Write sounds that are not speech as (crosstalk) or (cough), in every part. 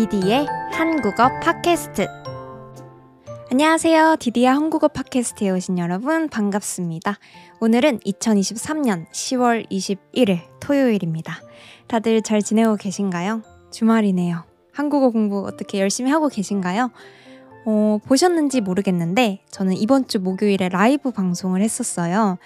디디의 한국어 팟캐스트. 안녕하세요. 디디의 한국어 팟캐스트에 오신 여러분 반갑습니다. 오늘은 2023년 10월 21일 토요일입니다. 다들 잘 지내고 계신가요? 주말이네요. 한국어 공부 어떻게 열심히 하고 계신가요? 어, 보셨는지 모르겠는데 저는 이번 주 목요일에 라이브 방송을 했었어요.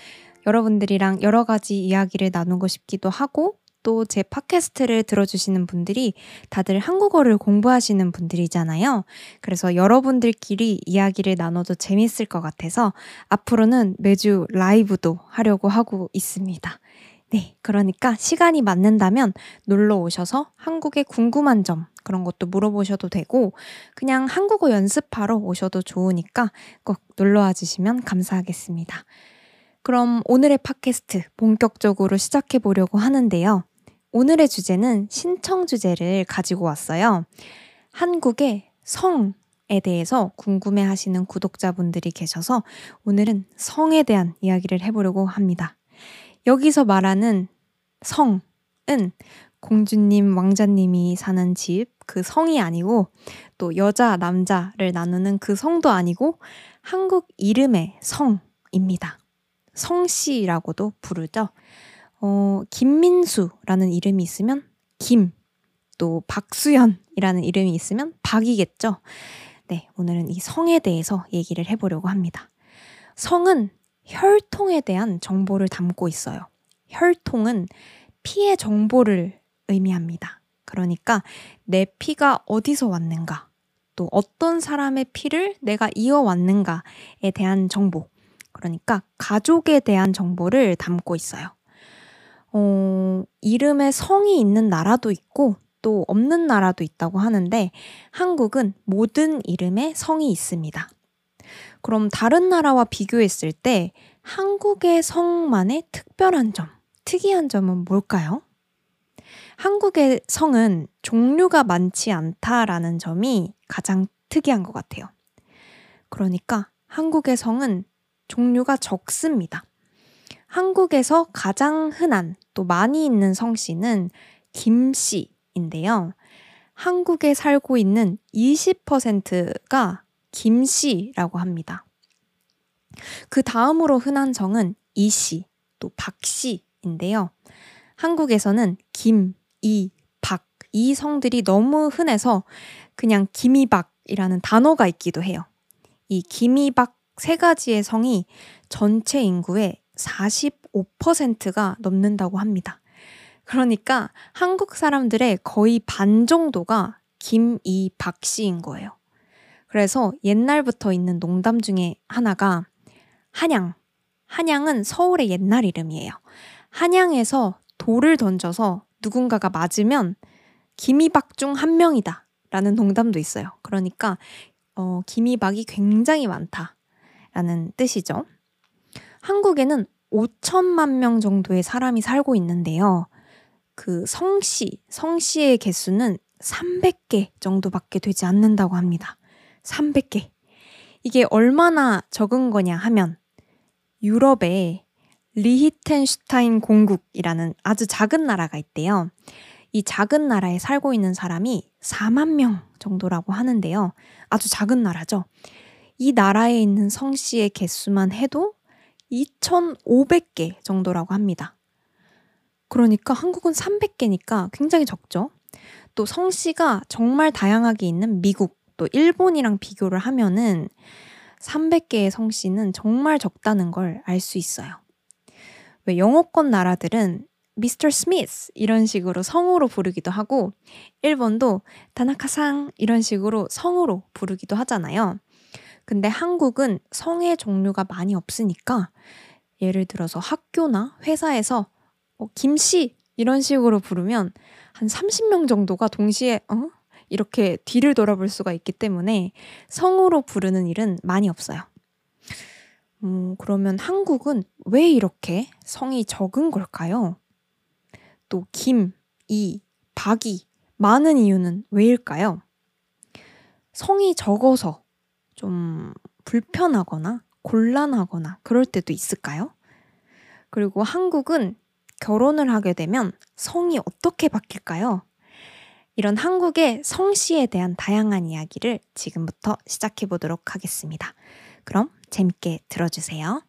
여러분들이랑 여러 가지 이야기를 나누고 싶기도 하고 또 제 팟캐스트를 들어주시는 분들이 다들 한국어를 공부하시는 분들이잖아요. 그래서 여러분들끼리 이야기를 나눠도 재밌을 것 같아서 앞으로는 매주 라이브도 하려고 하고 있습니다. 네, 그러니까 시간이 맞는다면 놀러 오셔서 한국에 궁금한 점 그런 것도 물어보셔도 되고 그냥 한국어 연습하러 오셔도 좋으니까 꼭 놀러 와 주시면 감사하겠습니다. 그럼 오늘의 팟캐스트 본격적으로 시작해 보려고 하는데요. 오늘의 주제는 신청 주제를 가지고 왔어요. 한국의 성에 대해서 궁금해 하시는 구독자분들이 계셔서 오늘은 성에 대한 이야기를 해보려고 합니다. 여기서 말하는 성은 공주님, 왕자님이 사는 집, 그 성이 아니고 또 여자, 남자를 나누는 그 성도 아니고 한국 이름의 성입니다. 성씨라고도 부르죠. 어, 김민수라는 이름이 있으면 김, 또 박수연이라는 이름이 있으면 박이겠죠. 네, 오늘은 이 성에 대해서 얘기를 해보려고 합니다. 성은 혈통에 대한 정보를 담고 있어요. 혈통은 피의 정보를 의미합니다. 그러니까 내 피가 어디서 왔는가, 또 어떤 사람의 피를 내가 이어왔는가에 대한 정보, 그러니까 가족에 대한 정보를 담고 있어요. 어, 이름에 성이 있는 나라도 있고 또 없는 나라도 있다고 하는데 한국은 모든 이름에 성이 있습니다. 그럼 다른 나라와 비교했을 때 한국의 성만의 특별한 점, 특이한 점은 뭘까요? 한국의 성은 종류가 많지 않다라는 점이 가장 특이한 것 같아요. 그러니까 한국의 성은 종류가 적습니다. 한국에서 가장 흔한 또 많이 있는 성씨는 김씨인데요. 한국에 살고 있는 20%가 김씨라고 합니다. 그 다음으로 흔한 성은 이씨, 또 박씨인데요. 한국에서는 김, 이, 박, 이 성들이 너무 흔해서 그냥 김이박이라는 단어가 있기도 해요. 이 김이박 세 가지의 성이 전체 인구의 45%가 넘는다고 합니다. 그러니까 한국 사람들의 거의 반 정도가 김 이 박 씨인 거예요. 그래서 옛날부터 있는 농담 중에 하나가 한양. 한양은 서울의 옛날 이름이에요. 한양에서 돌을 던져서 누군가가 맞으면 김이박 중 한 명이다. 라는 농담도 있어요. 그러니까, 어, 김이박이 굉장히 많다. 라는 뜻이죠. 한국에는 5천만 명 정도의 사람이 살고 있는데요. 그 성씨, 성씨의 개수는 300개 정도밖에 되지 않는다고 합니다. 300개. 이게 얼마나 적은 거냐 하면 유럽에 리히텐슈타인 공국이라는 아주 작은 나라가 있대요. 이 작은 나라에 살고 있는 사람이 4만 명 정도라고 하는데요. 아주 작은 나라죠. 이 나라에 있는 성씨의 개수만 해도 2,500개 정도라고 합니다. 그러니까 한국은 300개니까 굉장히 적죠. 또 성씨가 정말 다양하게 있는 미국, 또 일본이랑 비교를 하면은 300개의 성씨는 정말 적다는 걸 알 수 있어요. 왜 영어권 나라들은 미스터 스미스 이런 식으로 성으로 부르기도 하고 일본도 다나카상 이런 식으로 성으로 부르기도 하잖아요. 근데 한국은 성의 종류가 많이 없으니까 예를 들어서 학교나 회사에서 어, 김씨 이런 식으로 부르면 한 30명 정도가 동시에 어? 이렇게 뒤를 돌아볼 수가 있기 때문에 성으로 부르는 일은 많이 없어요. 음, 그러면 한국은 왜 이렇게 성이 적은 걸까요? 또 김, 이, 박이 많은 이유는 왜일까요? 성이 적어서 좀 불편하거나 곤란하거나 그럴 때도 있을까요? 그리고 한국은 결혼을 하게 되면 성이 어떻게 바뀔까요? 이런 한국의 성씨에 대한 다양한 이야기를 지금부터 시작해 보도록 하겠습니다. 그럼 재밌게 들어주세요.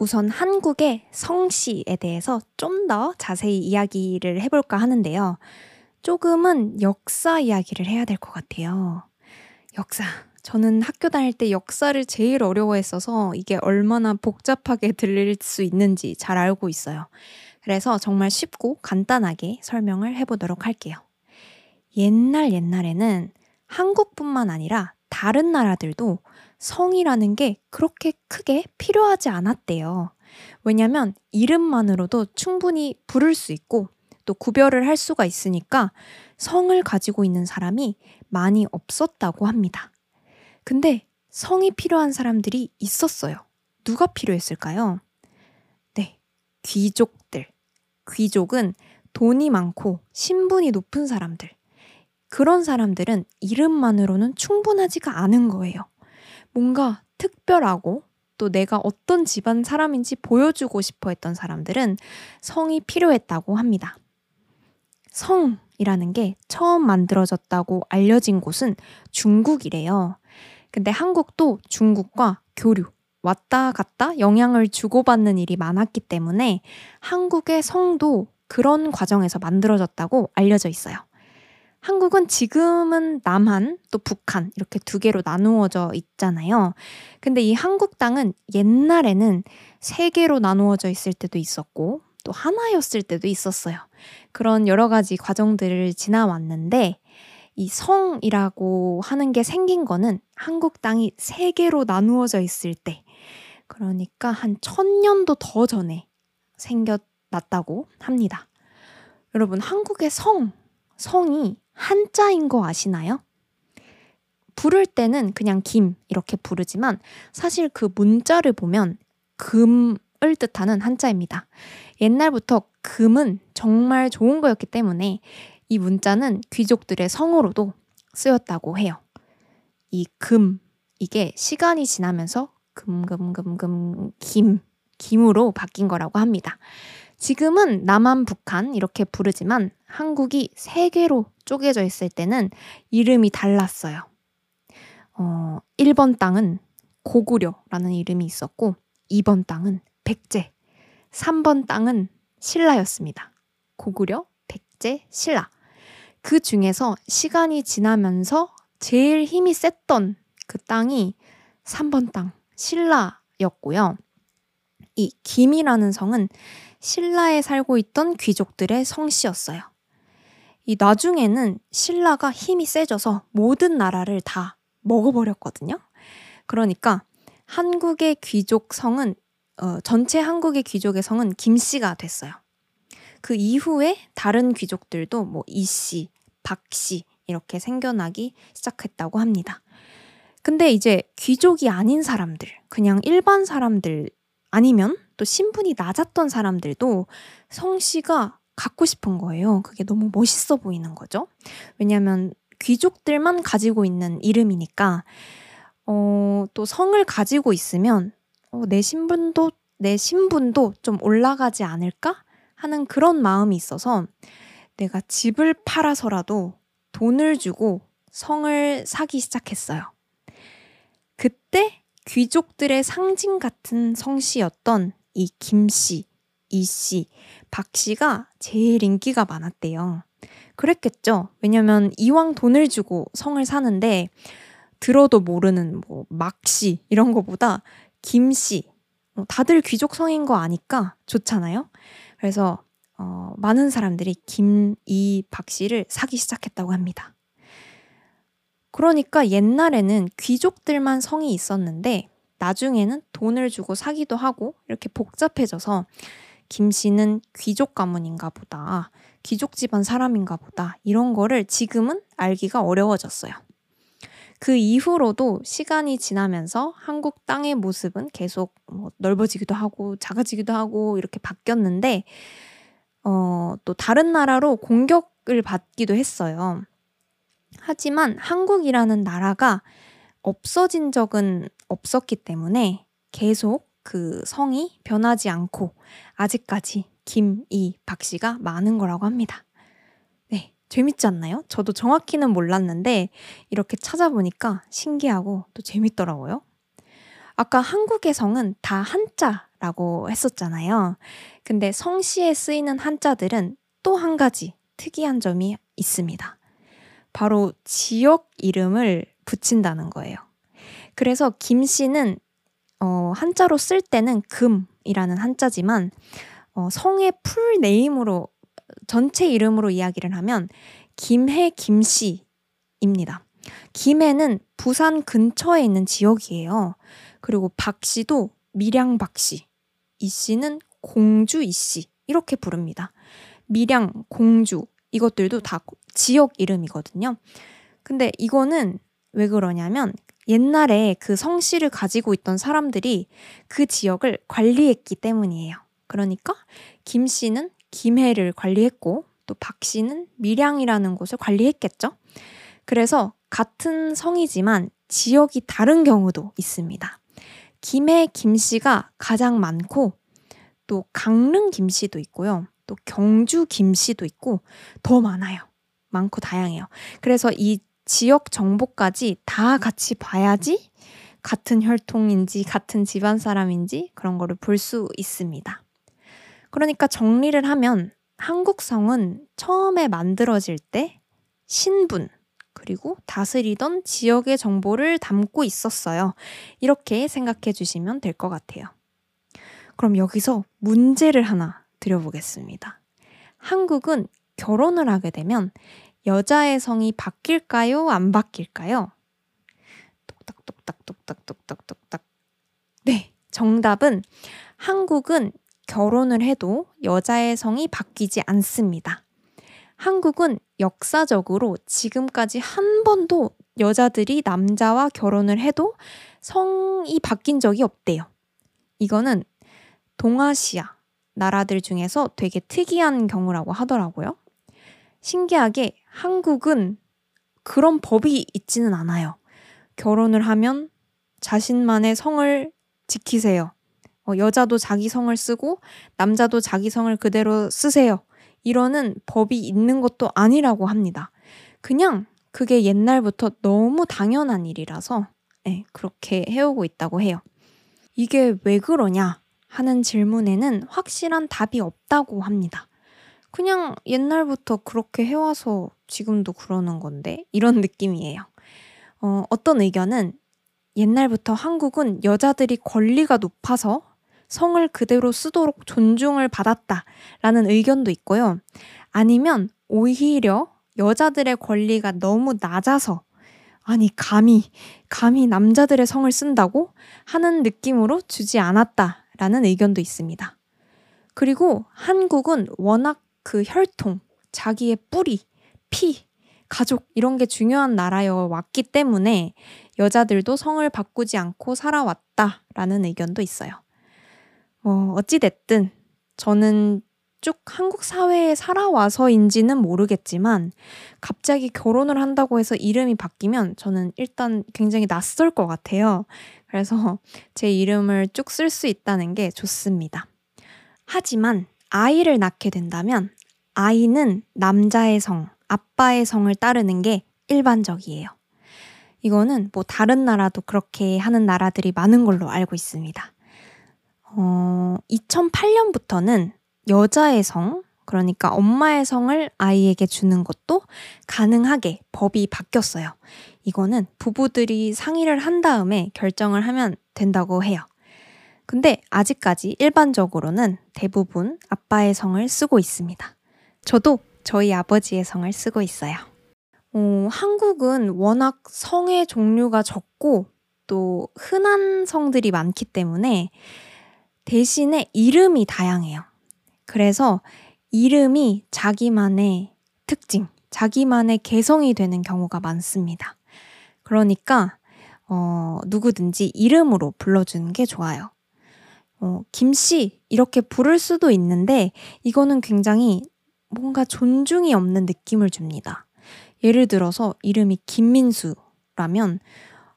우선 한국의 성씨에 대해서 좀 더 자세히 이야기를 해볼까 하는데요. 조금은 역사 이야기를 해야 될 것 같아요. 역사. 저는 학교 다닐 때 역사를 제일 어려워했어서 이게 얼마나 복잡하게 들릴 수 있는지 잘 알고 있어요. 그래서 정말 쉽고 간단하게 설명을 해보도록 할게요. 옛날 옛날에는 한국뿐만 아니라 다른 나라들도 성이라는 게 그렇게 크게 필요하지 않았대요. 왜냐면 이름만으로도 충분히 부를 수 있고 또 구별을 할 수가 있으니까 성을 가지고 있는 사람이 많이 없었다고 합니다. 근데 성이 필요한 사람들이 있었어요. 누가 필요했을까요? 네, 귀족들. 귀족은 돈이 많고 신분이 높은 사람들. 그런 사람들은 이름만으로는 충분하지가 않은 거예요. 뭔가 특별하고 또 내가 어떤 집안 사람인지 보여주고 싶어 했던 사람들은 성이 필요했다고 합니다. 성이라는 게 처음 만들어졌다고 알려진 곳은 중국이래요. 근데 한국도 중국과 교류, 왔다 갔다 영향을 주고받는 일이 많았기 때문에 한국의 성도 그런 과정에서 만들어졌다고 알려져 있어요. 한국은 지금은 남한 또 북한 이렇게 두 개로 나누어져 있잖아요. 근데 이 한국 땅은 옛날에는 세 개로 나누어져 있을 때도 있었고 또 하나였을 때도 있었어요. 그런 여러 가지 과정들을 지나왔는데 이 성이라고 하는 게 생긴 거는 한국 땅이 세 개로 나누어져 있을 때 그러니까 한 천년도 더 전에 생겨났다고 합니다. 여러분, 한국의 성, 성이 한자인 거 아시나요? 부를 때는 그냥 김 이렇게 부르지만 사실 그 문자를 보면 금을 뜻하는 한자입니다. 옛날부터 금은 정말 좋은 거였기 때문에 이 문자는 귀족들의 성으로도 쓰였다고 해요. 이 금, 이게 시간이 지나면서 금금금금 김, 김으로 바뀐 거라고 합니다. 지금은 남한, 북한 이렇게 부르지만 한국이 세 개로 쪼개져 있을 때는 이름이 달랐어요. 어, 1번 땅은 고구려라는 이름이 있었고 2번 땅은 백제, 3번 땅은 신라였습니다. 고구려, 백제, 신라. 그 중에서 시간이 지나면서 제일 힘이 셌던 그 땅이 3번 땅, 신라였고요. 이 김이라는 성은 신라에 살고 있던 귀족들의 성씨였어요. 이 나중에는 신라가 힘이 세져서 모든 나라를 다 먹어버렸거든요. 그러니까 한국의 귀족 성은 어, 전체 한국의 귀족의 성은 김씨가 됐어요. 그 이후에 다른 귀족들도 뭐 이씨, 박씨 이렇게 생겨나기 시작했다고 합니다. 근데 이제 귀족이 아닌 사람들, 그냥 일반 사람들 아니면 또 신분이 낮았던 사람들도 성씨가 갖고 싶은 거예요. 그게 너무 멋있어 보이는 거죠. 왜냐하면 귀족들만 가지고 있는 이름이니까 어, 또 성을 가지고 있으면 어, 내 신분도 내 신분도 좀 올라가지 않을까 하는 그런 마음이 있어서 내가 집을 팔아서라도 돈을 주고 성을 사기 시작했어요. 그때 귀족들의 상징 같은 성씨였던 이 김씨, 이씨, 박씨가 제일 인기가 많았대요. 그랬겠죠. 왜냐면 이왕 돈을 주고 성을 사는데 들어도 모르는 뭐 막씨 이런 거보다 김씨 어, 다들 귀족 성인 거 아니까 좋잖아요. 그래서 어, 많은 사람들이 김, 이, 박 씨를 사기 시작했다고 합니다. 그러니까 옛날에는 귀족들만 성이 있었는데 나중에는 돈을 주고 사기도 하고 이렇게 복잡해져서 김 씨는 귀족 가문인가 보다. 귀족 집안 사람인가 보다. 이런 거를 지금은 알기가 어려워졌어요. 그 이후로도 시간이 지나면서 한국 땅의 모습은 계속 뭐 넓어지기도 하고 작아지기도 하고 이렇게 바뀌었는데 어, 또 다른 나라로 공격을 받기도 했어요. 하지만 한국이라는 나라가 없어진 적은 없었기 때문에 계속 그 성이 변하지 않고 아직까지 김, 이, 박 씨가 많은 거라고 합니다. 네, 재밌지 않나요? 저도 정확히는 몰랐는데 이렇게 찾아보니까 신기하고 또 재밌더라고요. 아까 한국의 성은 다 한자라고 했었잖아요. 근데 성씨에 쓰이는 한자들은 또 한 가지 특이한 점이 있습니다. 바로 지역 이름을 붙인다는 거예요. 그래서 김 씨는 어, 한자로 쓸 때는 금이라는 한자지만 어, 성의 풀 네임으로 전체 이름으로 이야기를 하면 김해 김씨입니다. 김해는 부산 근처에 있는 지역이에요. 그리고 박 씨도 밀양 박 씨, 이 씨는 공주 이 씨, 이렇게 부릅니다. 밀양, 공주, 이것들도 다 지역 이름이거든요. 근데 이거는 왜 그러냐면 옛날에 그 성씨를 가지고 있던 사람들이 그 지역을 관리했기 때문이에요. 그러니까 김 씨는 김해를 관리했고 또 박 씨는 밀양이라는 곳을 관리했겠죠. 그래서 같은 성이지만 지역이 다른 경우도 있습니다. 김해 김씨가 가장 많고 또 강릉 김씨도 있고요. 또 경주 김씨도 있고 더 많아요. 많고 다양해요. 그래서 이 지역 정보까지 다 같이 봐야지 같은 혈통인지 같은 집안 사람인지 그런 거를 볼 수 있습니다. 그러니까 정리를 하면 한국성은 처음에 만들어질 때 신분, 그리고 다스리던 지역의 정보를 담고 있었어요. 이렇게 생각해 주시면 될 것 같아요. 그럼 여기서 문제를 하나 드려보겠습니다. 한국은 결혼을 하게 되면 여자의 성이 바뀔까요? 안 바뀔까요? 똑딱똑딱 똑딱똑딱 똑딱. 네, 정답은 한국은 결혼을 해도 여자의 성이 바뀌지 않습니다. 한국은 역사적으로 지금까지 한 번도 여자들이 남자와 결혼을 해도 성이 바뀐 적이 없대요. 이거는 동아시아 나라들 중에서 되게 특이한 경우라고 하더라고요. 신기하게 한국은 그런 법이 있지는 않아요. 결혼을 하면 자신만의 성을 지키세요. 어, 여자도 자기 성을 쓰고 남자도 자기 성을 그대로 쓰세요. 이러는 법이 있는 것도 아니라고 합니다. 그냥 그게 옛날부터 너무 당연한 일이라서 네, 그렇게 해오고 있다고 해요. 이게 왜 그러냐 하는 질문에는 확실한 답이 없다고 합니다. 그냥 옛날부터 그렇게 해와서 지금도 그러는 건데 이런 (laughs) 느낌이에요. 어, 어떤 의견은 옛날부터 한국은 여자들이 권리가 높아서 성을 그대로 쓰도록 존중을 받았다라는 의견도 있고요. 아니면 오히려 여자들의 권리가 너무 낮아서 아니 감히 감히 남자들의 성을 쓴다고 하는 느낌으로 주지 않았다 라는 의견도 있습니다. 그리고 한국은 워낙 그 혈통, 자기의 뿌리, 피, 가족 이런 게 중요한 나라여 왔기 때문에 여자들도 성을 바꾸지 않고 살아왔다라는 의견도 있어요. 어, 어찌됐든 저는 쭉 한국 사회에 살아와서인지는 모르겠지만 갑자기 결혼을 한다고 해서 이름이 바뀌면 저는 일단 굉장히 낯설 것 같아요. 그래서 (laughs) 제 이름을 쭉 쓸 수 있다는 게 좋습니다. 하지만 아이를 낳게 된다면 아이는 남자의 성, 아빠의 성을 따르는 게 일반적이에요. 이거는 뭐 다른 나라도 그렇게 하는 나라들이 많은 걸로 알고 있습니다. 어, 2008년부터는 여자의 성, 그러니까 엄마의 성을 아이에게 주는 것도 가능하게 법이 바뀌었어요. 이거는 부부들이 상의를 한 다음에 결정을 하면 된다고 해요. 근데 아직까지 일반적으로는 대부분 아빠의 성을 쓰고 있습니다. 저도 저희 아버지의 성을 쓰고 있어요. 어, 한국은 워낙 성의 종류가 적고 또 흔한 성들이 많기 때문에 대신에 이름이 다양해요. 그래서 이름이 자기만의 특징, 자기만의 개성이 되는 경우가 많습니다. 그러니까, 어, 누구든지 이름으로 불러주는 게 좋아요. 어, 김씨, 이렇게 부를 수도 있는데, 이거는 굉장히 뭔가 존중이 없는 느낌을 줍니다. 예를 들어서 이름이 김민수라면,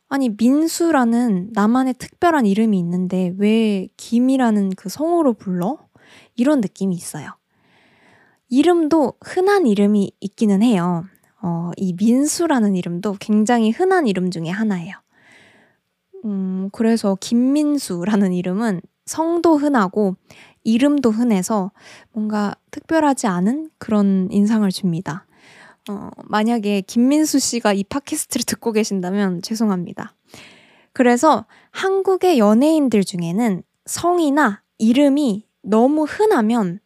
아니, 민수라는 나만의 특별한 이름이 있는데 왜 김이라는 그 성으로 불러? 이런 느낌이 있어요. 이름도 흔한 이름이 있기는 해요. 어, 이 민수라는 이름도 굉장히 흔한 이름 중에 하나예요. 음, 그래서 김민수라는 이름은 성도 흔하고 이름도 흔해서 뭔가 특별하지 않은 그런 인상을 줍니다. 어, 만약에 김민수 씨가 이 팟캐스트를 듣고 계신다면 죄송합니다. 그래서 한국의 연예인들 중에는 성이나 이름이 너무 흔하면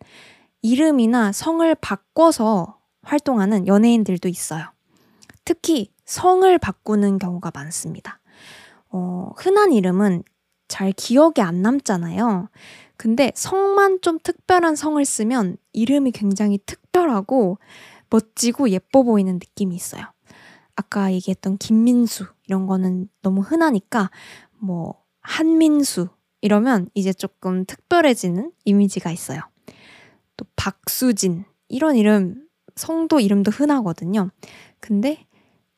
이름이나 성을 바꿔서 활동하는 연예인들도 있어요. 특히 성을 바꾸는 경우가 많습니다. 어, 흔한 이름은 잘 기억에 안 남잖아요. 근데 성만 좀 특별한 성을 쓰면 이름이 굉장히 특별하고 멋지고 예뻐 보이는 느낌이 있어요. 아까 얘기했던 김민수 이런 거는 너무 흔하니까 뭐 한민수 이러면 이제 조금 특별해지는 이미지가 있어요. 또 박수진 이런 이름 성도 이름도 흔하거든요. 근데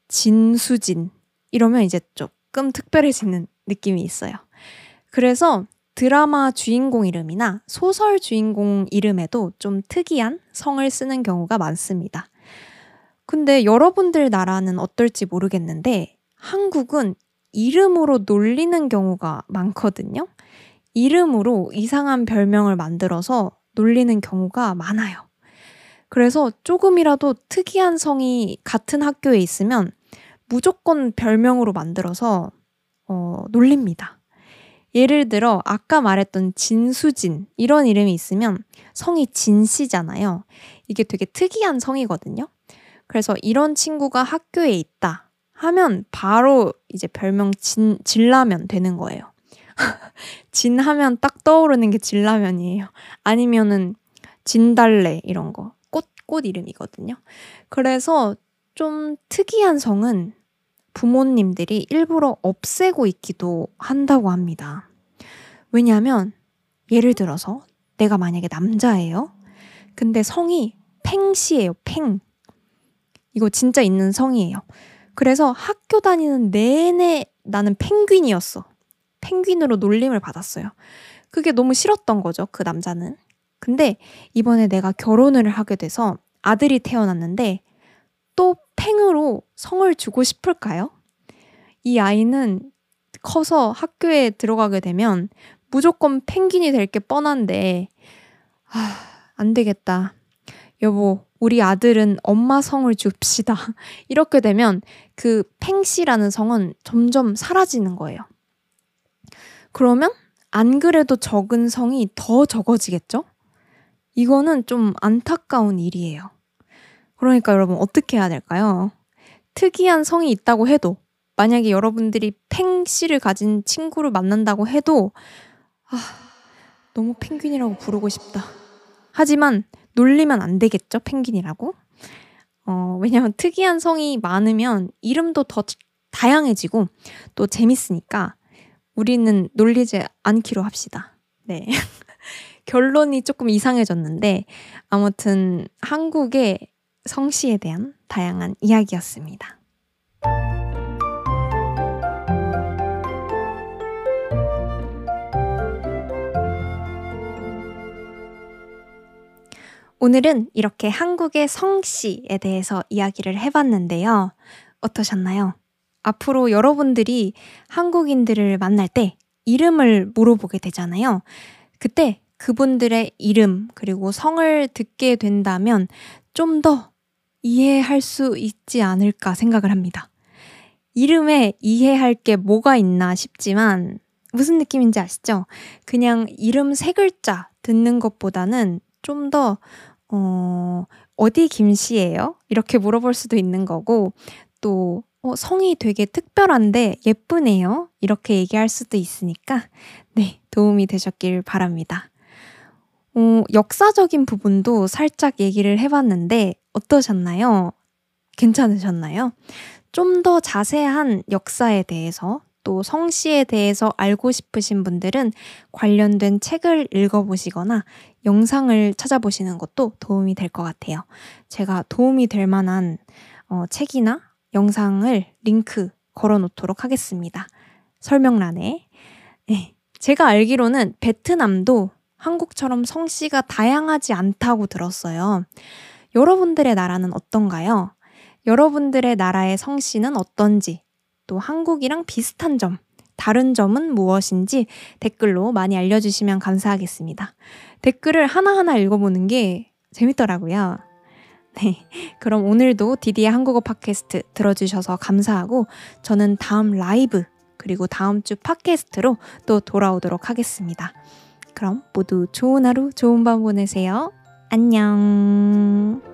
진수진 이러면 이제 조금 특별해지는 느낌이 있어요. 그래서 드라마 주인공 이름이나 소설 주인공 이름에도 좀 특이한 성을 쓰는 경우가 많습니다. 근데 여러분들 나라는 어떨지 모르겠는데 한국은 이름으로 놀리는 경우가 많거든요. 이름으로 이상한 별명을 만들어서 놀리는 경우가 많아요. 그래서 조금이라도 특이한 성이 같은 학교에 있으면 무조건 별명으로 만들어서 어, 놀립니다. 예를 들어 아까 말했던 진수진 이런 이름이 있으면 성이 진씨잖아요. 이게 되게 특이한 성이거든요. 그래서 이런 친구가 학교에 있다 하면 바로 이제 별명 진 진라면 되는 거예요. (laughs) 진 하면 딱 떠오르는 게 진라면이에요. 아니면은 진달래 이런 거. 꽃, 꽃 이름이거든요. 그래서 좀 특이한 성은 부모님들이 일부러 없애고 있기도 한다고 합니다. 왜냐하면 예를 들어서 내가 만약에 남자예요. 근데 성이 팽씨예요. 팽. 이거 진짜 있는 성이에요. 그래서 학교 다니는 내내 나는 펭귄이었어. 펭귄으로 놀림을 받았어요. 그게 너무 싫었던 거죠. 그 남자는. 근데 이번에 내가 결혼을 하게 돼서 아들이 태어났는데 또 팽으로 성을 주고 싶을까요? 이 아이는 커서 학교에 들어가게 되면 무조건 펭귄이 될 게 뻔한데, 아, 안 되겠다. 여보, 우리 아들은 엄마 성을 줍시다. (laughs) 이렇게 되면 그 팽씨라는 성은 점점 사라지는 거예요. 그러면 안 그래도 적은 성이 더 적어지겠죠? 이거는 좀 안타까운 일이에요. 그러니까 여러분 어떻게 해야 될까요? 특이한 성이 있다고 해도 만약에 여러분들이 팽씨를 가진 친구를 만난다고 해도 아, 너무 펭귄이라고 부르고 싶다. 하지만 놀리면 안 되겠죠, 펭귄이라고? 어, 왜냐면 특이한 성이 많으면 이름도 더 다양해지고 또 재밌으니까 우리는 놀리지 않기로 합시다. 네. (laughs) 결론이 조금 이상해졌는데 아무튼 한국의 성씨에 대한 다양한 이야기였습니다. 오늘은 이렇게 한국의 성씨에 대해서 이야기를 해봤는데요. 어떠셨나요? 앞으로 여러분들이 한국인들을 만날 때 이름을 물어보게 되잖아요. 그때 그분들의 이름 그리고 성을 듣게 된다면 좀 더 이해할 수 있지 않을까 생각을 합니다. 이름에 이해할 게 뭐가 있나 싶지만 무슨 느낌인지 아시죠? 그냥 이름 세 글자 듣는 것보다는 좀 더, 어, 어디 김씨예요? 이렇게 물어볼 수도 있는 거고, 또, 어, 성이 되게 특별한데 예쁘네요. 이렇게 얘기할 수도 있으니까, 네, 도움이 되셨길 바랍니다. 어, 역사적인 부분도 살짝 얘기를 해봤는데 어떠셨나요? 괜찮으셨나요? 좀 더 자세한 역사에 대해서 또 성씨에 대해서 알고 싶으신 분들은 관련된 책을 읽어보시거나 영상을 찾아보시는 것도 도움이 될 것 같아요. 제가 도움이 될 만한 어, 책이나 영상을 링크 걸어 놓도록 하겠습니다. 설명란에. 네. 제가 알기로는 베트남도 한국처럼 성씨가 다양하지 않다고 들었어요. 여러분들의 나라는 어떤가요? 여러분들의 나라의 성씨는 어떤지, 또 한국이랑 비슷한 점, 다른 점은 무엇인지 댓글로 많이 알려주시면 감사하겠습니다. 댓글을 하나하나 읽어보는 게 재밌더라고요. 네. 그럼 오늘도 디디의 한국어 팟캐스트 들어주셔서 감사하고 저는 다음 라이브 그리고 다음 주 팟캐스트로 또 돌아오도록 하겠습니다. 그럼 모두 좋은 하루, 좋은 밤 보내세요. 안녕.